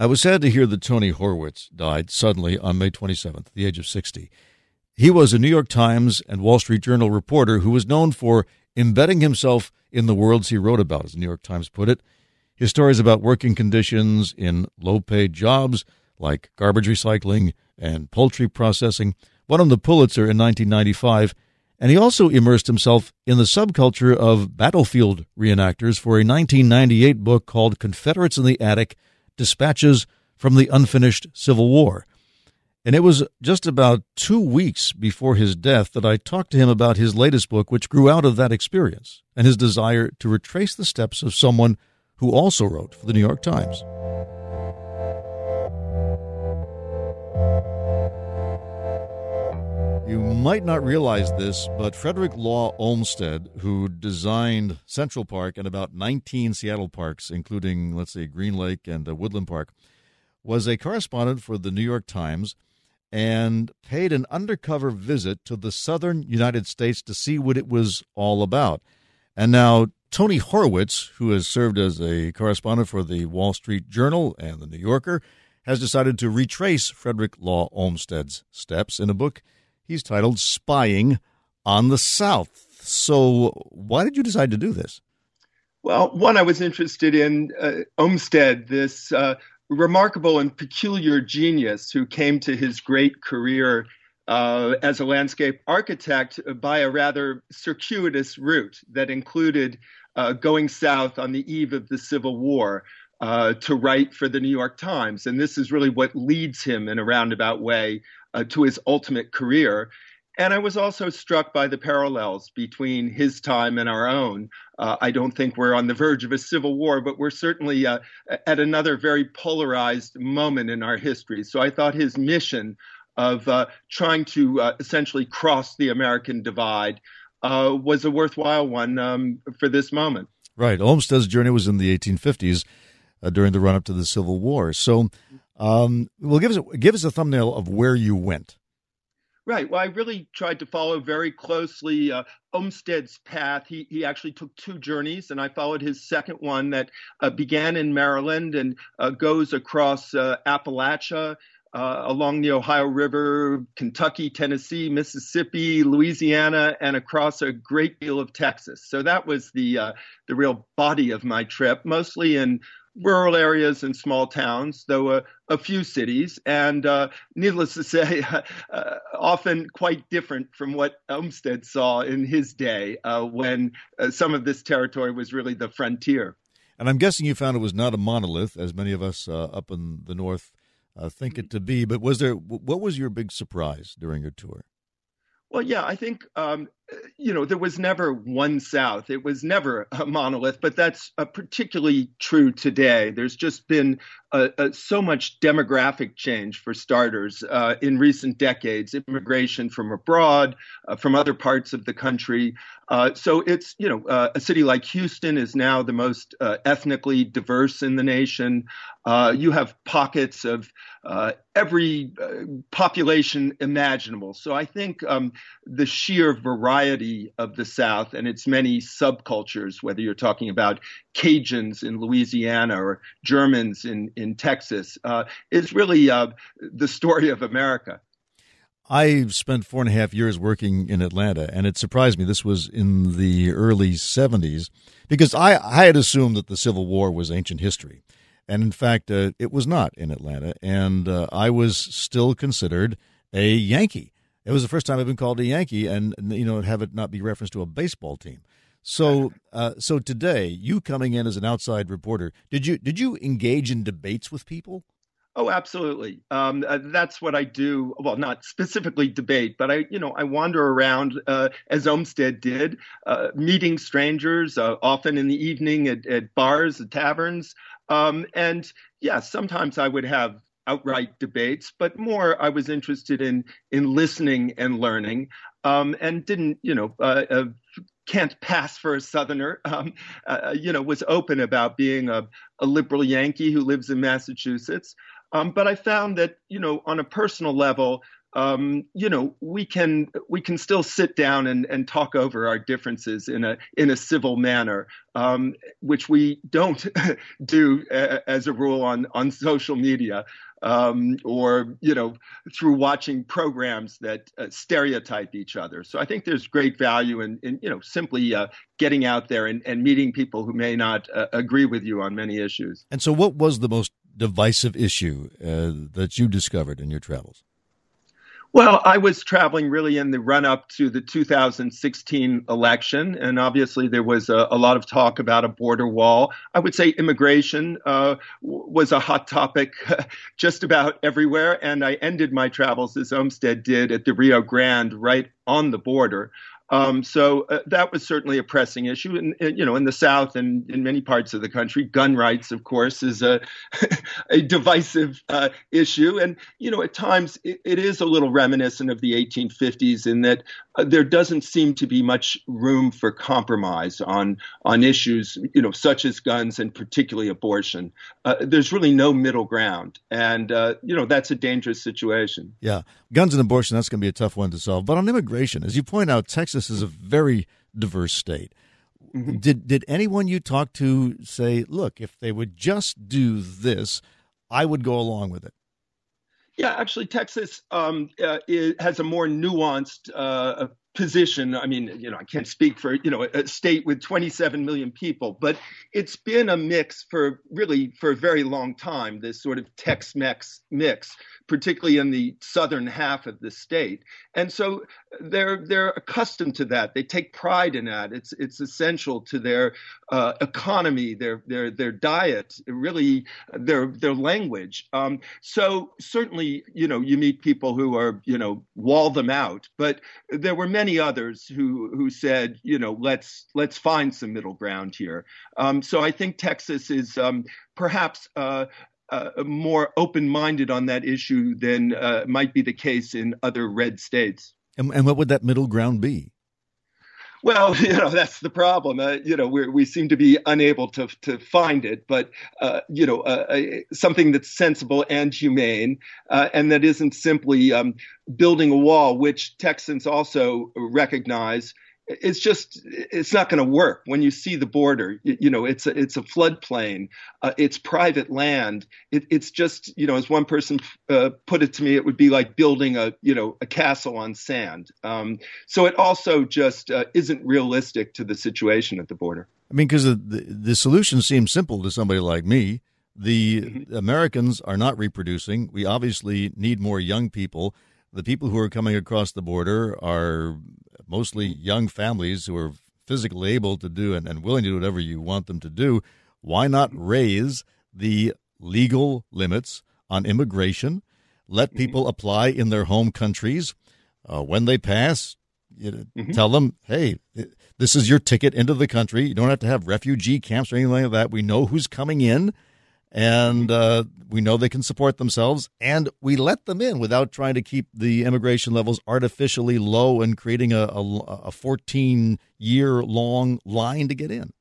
I was sad to hear that Tony Horwitz died suddenly on May 27th, at the age of 60. He was a New York Times and Wall Street Journal reporter who was known for embedding himself in the worlds he wrote about, as the New York Times put it. His stories about working conditions in low paid jobs like garbage recycling and poultry processing won him the Pulitzer in 1995, and he also immersed himself in the subculture of battlefield reenactors for a 1998 book called Confederates in the Attic dispatches from the unfinished Civil War. And it was just about two weeks before his death that I talked to him about his latest book, which grew out of that experience and his desire to retrace the steps of someone who also wrote for the New York Times. You might not realize this, but Frederick Law Olmsted, who designed Central Park and about 19 Seattle parks, including, let's say, Green Lake and uh, Woodland Park, was a correspondent for the New York Times and paid an undercover visit to the southern United States to see what it was all about. And now, Tony Horwitz, who has served as a correspondent for the Wall Street Journal and the New Yorker, has decided to retrace Frederick Law Olmsted's steps in a book he's titled Spying on the South. So, why did you decide to do this? Well, one, I was interested in uh, Olmsted, this uh, remarkable and peculiar genius who came to his great career uh, as a landscape architect by a rather circuitous route that included uh, going south on the eve of the Civil War. Uh, to write for the New York Times. And this is really what leads him in a roundabout way uh, to his ultimate career. And I was also struck by the parallels between his time and our own. Uh, I don't think we're on the verge of a civil war, but we're certainly uh, at another very polarized moment in our history. So I thought his mission of uh, trying to uh, essentially cross the American divide uh, was a worthwhile one um, for this moment. Right. Olmsted's journey was in the 1850s uh, during the run up to the Civil War. So um, well, give us a, give us a thumbnail of where you went. Right. Well, I really tried to follow very closely uh, Olmsted's path. He he actually took two journeys, and I followed his second one that uh, began in Maryland and uh, goes across uh, Appalachia. Uh, along the Ohio River, Kentucky, Tennessee, Mississippi, Louisiana, and across a great deal of Texas. So that was the uh, the real body of my trip, mostly in rural areas and small towns, though a, a few cities, and uh, needless to say, uh, often quite different from what Olmsted saw in his day uh, when uh, some of this territory was really the frontier. And I'm guessing you found it was not a monolith, as many of us uh, up in the north uh, think it to be. But was there? What was your big surprise during your tour? Well, yeah, I think um, you know there was never one South. It was never a monolith, but that's uh, particularly true today. There's just been so much demographic change for starters uh, in recent decades. Immigration from abroad, uh, from other parts of the country. Uh, so it's you know a city like Houston is now the most ethnically diverse in the nation. you have pockets of every population imaginable. So I think um, the sheer variety of the South and its many subcultures, whether you're talking about Cajuns in Louisiana or Germans in, in Texas, uh, is really uh, the story of America. I spent four and a half years working in Atlanta, and it surprised me. This was in the early 70s because I, I had assumed that the Civil War was ancient history. And in fact, uh, it was not in Atlanta. And uh, I was still considered a Yankee. It was the first time I've been called a Yankee, and you know, have it not be referenced to a baseball team. So, uh, so today, you coming in as an outside reporter, did you did you engage in debates with people? Oh, absolutely. Um, uh, that's what I do. Well, not specifically debate, but I, you know, I wander around uh, as Olmsted did, uh, meeting strangers, uh, often in the evening at, at bars, at taverns, um, and yeah, sometimes I would have outright debates, but more I was interested in in listening and learning, um, and didn't you know uh, uh, can't pass for a Southerner. Um, uh, you know, was open about being a, a liberal Yankee who lives in Massachusetts. Um, but I found that you know on a personal level. Um, you know, we can we can still sit down and, and talk over our differences in a in a civil manner, um, which we don't do as a rule on on social media um, or you know through watching programs that uh, stereotype each other. So I think there's great value in, in you know simply uh, getting out there and, and, meeting people who may not uh, agree with you on many issues. And so, what was the most divisive issue uh, that you discovered in your travels? Well, I was traveling really in the run up to the 2016 election, and obviously there was a, a, lot of talk about a border wall. I would say immigration uh, was a hot topic just about everywhere, and I ended my travels, as Olmsted did, at the Rio Grande, right on the border. Um, so uh, that was certainly a pressing issue, and, you know, in the South and in many parts of the country, gun rights, of course, is a a divisive uh, issue, and you know, at times it, it is a little reminiscent of the 1850s in that uh, there doesn't seem to be much room for compromise on on issues, you know, such as guns and particularly abortion. Uh, there's really no middle ground, and uh, you know, that's a dangerous situation. Yeah, guns and abortion that's going to be a tough one to solve. But on immigration, as you point out, Texas Texas is a very diverse state. Mm-hmm. Did did anyone you talked to say, look, if they would just do this, I would go along with it? Yeah, actually, Texas um, uh, has a more nuanced uh, position. I mean, you know, I can't speak for, you know, a state with 27 million people, but it's been a mix for really for a very long time, this sort of Tex Mex mix, particularly in the southern half of the state. And so they're they're accustomed to that. They take pride in that. It's it's essential to their uh, economy, their their their diet, really their their language. Um, so certainly, you know, you meet people who are, you know, wall them out, but there were many others who who said, you know, let's let's find some middle ground here. Um, so I think Texas is um, perhaps. Uh, uh, more open-minded on that issue than uh, might be the case in other red states. And, and what would that middle ground be? Well, you know that's the problem. Uh, you know we we seem to be unable to to find it, but uh, you know uh, uh something that's sensible and humane, uh, and that isn't simply um, building a wall, which Texans also recognize it's just it's not going to work. When you see the border you, you know it's a, it's a floodplain uh, it's private land. It, it's just you know as one person uh, put it to me it would be like building a you know a castle on sand. Um, so it also just uh, isn't realistic to the situation at the border. I mean because the, the solution seems simple to somebody like me. The mm-hmm. americans are not reproducing. We obviously need more young people. The people who are coming across the border are mostly young families who are physically able to do and, and willing to do whatever you want them to do, why not raise the legal limits on immigration? Let mm-hmm. people apply in their home countries. Uh, when they pass, you know, mm-hmm. tell them, hey, this is your ticket into the country. You don't have to have refugee camps or anything like that. We know who's coming in and uh, we know they can support themselves, and we let them in without trying to keep the immigration levels artificially low and creating a, a, a 14 year long line to get in.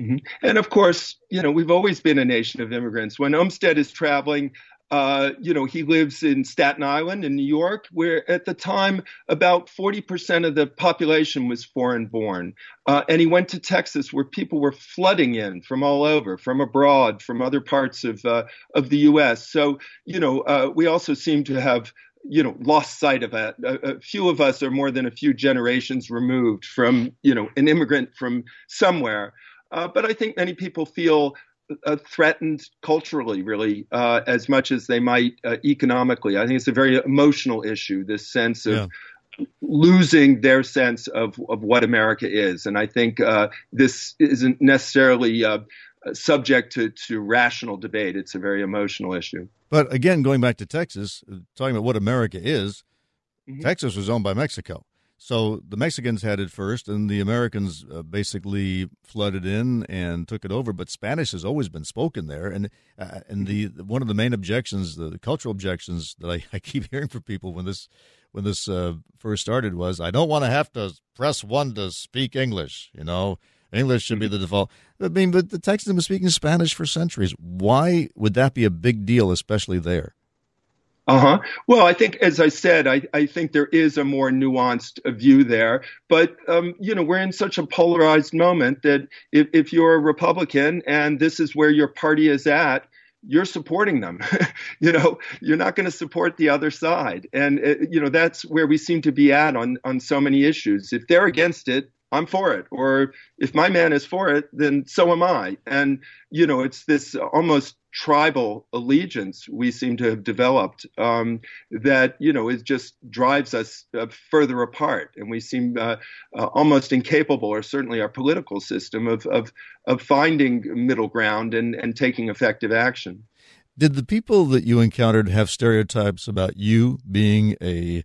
Mm-hmm. And of course, you know, we've always been a nation of immigrants. When Olmsted is traveling, uh, you know, he lives in Staten Island in New York, where at the time about 40% of the population was foreign born. Uh, and he went to Texas, where people were flooding in from all over, from abroad, from other parts of uh, of the U.S. So, you know, uh, we also seem to have you know lost sight of that a, a, few of us are more than a few generations removed from you know an immigrant from somewhere uh, but i think many people feel uh, threatened culturally, really, uh, as much as they might uh, economically. I think it's a very emotional issue. This sense of yeah. losing their sense of of what America is, and I think uh, this isn't necessarily uh, subject to to rational debate. It's a very emotional issue. But again, going back to Texas, uh, talking about what America is, mm-hmm. Texas was owned by Mexico. So the Mexicans had it first, and the Americans uh, basically flooded in and took it over. But Spanish has always been spoken there, and uh, and the one of the main objections, the cultural objections that I, I keep hearing from people when this when this uh, first started was, I don't want to have to press one to speak English. You know, English should be the default. I mean, but the Texans have been speaking Spanish for centuries. Why would that be a big deal, especially there? Uh huh. Well, I think, as I said, I, I think there is a more nuanced view there. But, um, you know, we're in such a polarized moment that if, if you're a Republican and this is where your party is at, you're supporting them. you know, you're not going to support the other side. And, uh, you know, that's where we seem to be at on, on so many issues. If they're against it, I'm for it. Or if my man is for it, then so am I. And, you know, it's this almost tribal allegiance we seem to have developed um, that you know it just drives us uh, further apart, and we seem uh, uh, almost incapable, or certainly our political system, of of of finding middle ground and and taking effective action. Did the people that you encountered have stereotypes about you being a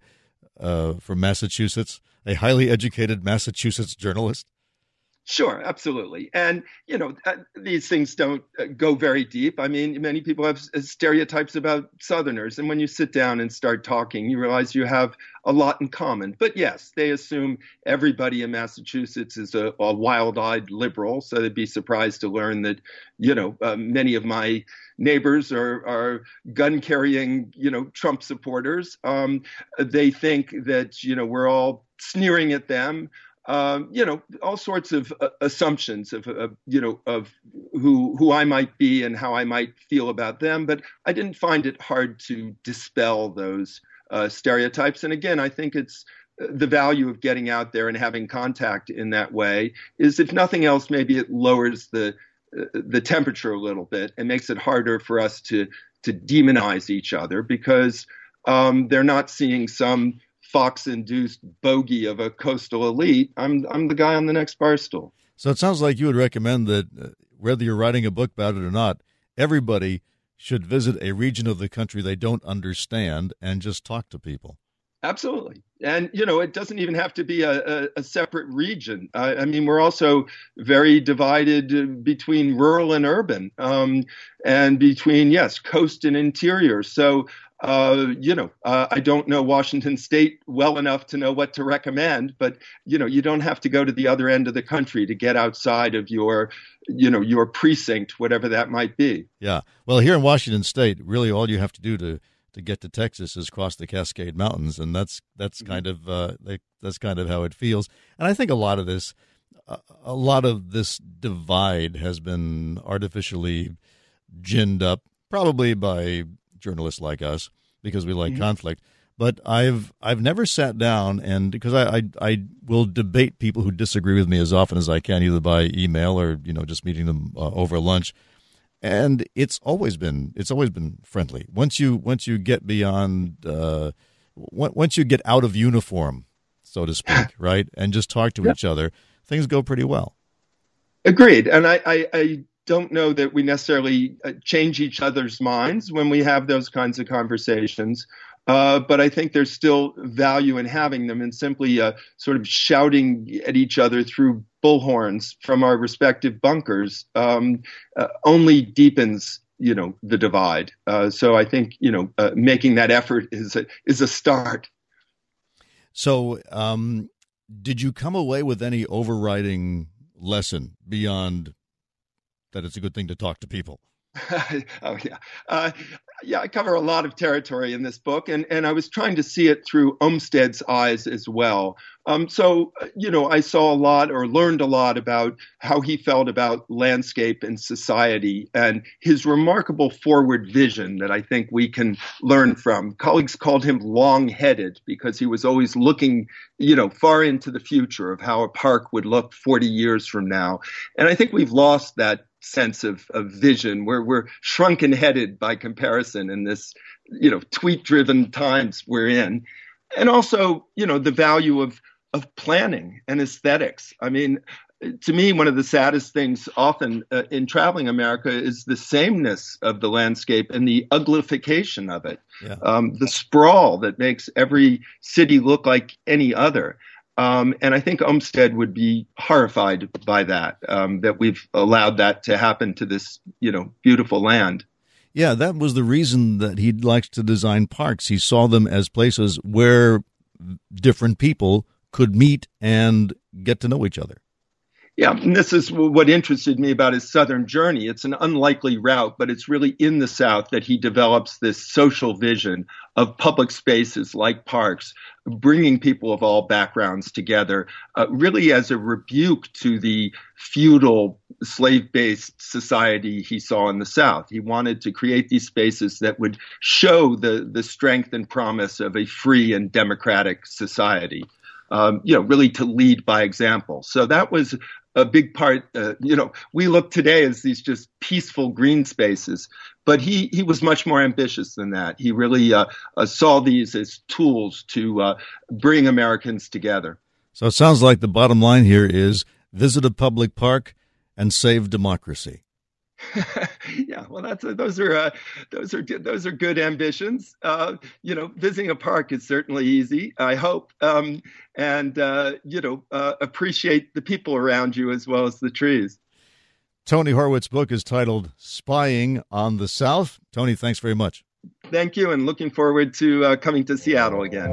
uh, from Massachusetts, a highly educated Massachusetts journalist? Sure, absolutely. And, you know, uh, these things don't uh, go very deep. I mean, many people have stereotypes about Southerners. And when you sit down and start talking, you realize you have a lot in common. But yes, they assume everybody in Massachusetts is a, a wild eyed liberal. So they'd be surprised to learn that, you know, uh, many of my neighbors are, are gun carrying, you know, Trump supporters. Um, they think that, you know, we're all sneering at them um, you know, all sorts of uh, assumptions of, you know, of who who I might be and how I might feel about them. But I didn't find it hard to dispel those uh, stereotypes. And again, I think it's uh, the value of getting out there and having contact in that way is, if nothing else, maybe it lowers the uh, the temperature a little bit and makes it harder for us to to demonize each other because um, they're not seeing some Fox induced bogey of a coastal elite. I'm I'm the guy on the next bar stool. So it sounds like you would recommend that uh, whether you're writing a book about it or not, everybody should visit a region of the country they don't understand and just talk to people. Absolutely. And, you know, it doesn't even have to be a, a, a separate region. I, I, mean, we're also very divided uh, between rural and urban um, and between, yes, coast and interior. So uh, you know, uh, I don't know Washington State well enough to know what to recommend, but you know, you don't have to go to the other end of the country to get outside of your, you know, your precinct, whatever that might be. Yeah. Well, here in Washington State, really, all you have to do to to get to Texas is cross the Cascade Mountains, and that's that's mm-hmm. kind of uh, that's kind of how it feels. And I think a lot of this, a lot of this divide has been artificially ginned up, probably by journalists like us because we like mm-hmm. conflict. But I've I've never sat down and because I, I, I will debate people who disagree with me as often as I can, either by email or you know just meeting them uh, over lunch, and it's always been it's always been friendly. Once you once you get beyond uh, once you get out of uniform, so to speak, right, and just talk to each other, things go pretty well. Agreed, and I, I, I don't know that we necessarily uh, change each other's minds when we have those kinds of conversations. Uh, but I think there's still value in having them and simply uh, sort of shouting at each other through bullhorns from our respective bunkers um, uh, only deepens, you know, the divide. Uh, so I think you know uh, making that effort is a, is a start. So, um, did you come away with any overriding lesson beyond that it's a good thing to talk to people. oh yeah, uh, yeah. I cover a lot of territory in this book, and and I was trying to see it through Olmsted's eyes as well. Um, so you know, I saw a lot or learned a lot about how he felt about landscape and society, and his remarkable forward vision that I think we can learn from. Colleagues called him long-headed because he was always looking, you know, far into the future of how a park would look 40 years from now, and I think we've lost that sense of, of vision. Where we're shrunken headed by comparison in this you know tweet driven times we're in. And also you know the value of of planning and aesthetics. I mean to me one of the saddest things often uh, in traveling america is the sameness of the landscape and the uglification of it. Yeah. um, the sprawl that makes every city look like any other um, and I think Olmsted would be horrified by that, um, that we've allowed that to happen to this, you know, beautiful land. Yeah, that was the reason that he likes to design parks. He saw them as places where different people could meet and get to know each other. Yeah, and this is what interested me about his southern journey. It's an unlikely route, but it's really in the South that he develops this social vision of public spaces like parks, bringing people of all backgrounds together, uh, really as a rebuke to the feudal slave based society he saw in the South. He wanted to create these spaces that would show the, the strength and promise of a free and democratic society. Um, you know, really to lead by example. So that was a big part. Uh, you know, we look today as these just peaceful green spaces, but he he was much more ambitious than that. He really uh, uh, saw these as tools to uh, bring Americans together. So it sounds like the bottom line here is visit a public park and save democracy. yeah, well, that's a, those are uh, those are those are good ambitions. Uh, you know, visiting a park is certainly easy. I hope, um, and uh, you know, uh, appreciate the people around you as well as the trees. Tony Horwitz's book is titled "Spying on the South." Tony, thanks very much. Thank you, and looking forward to uh, coming to Seattle again.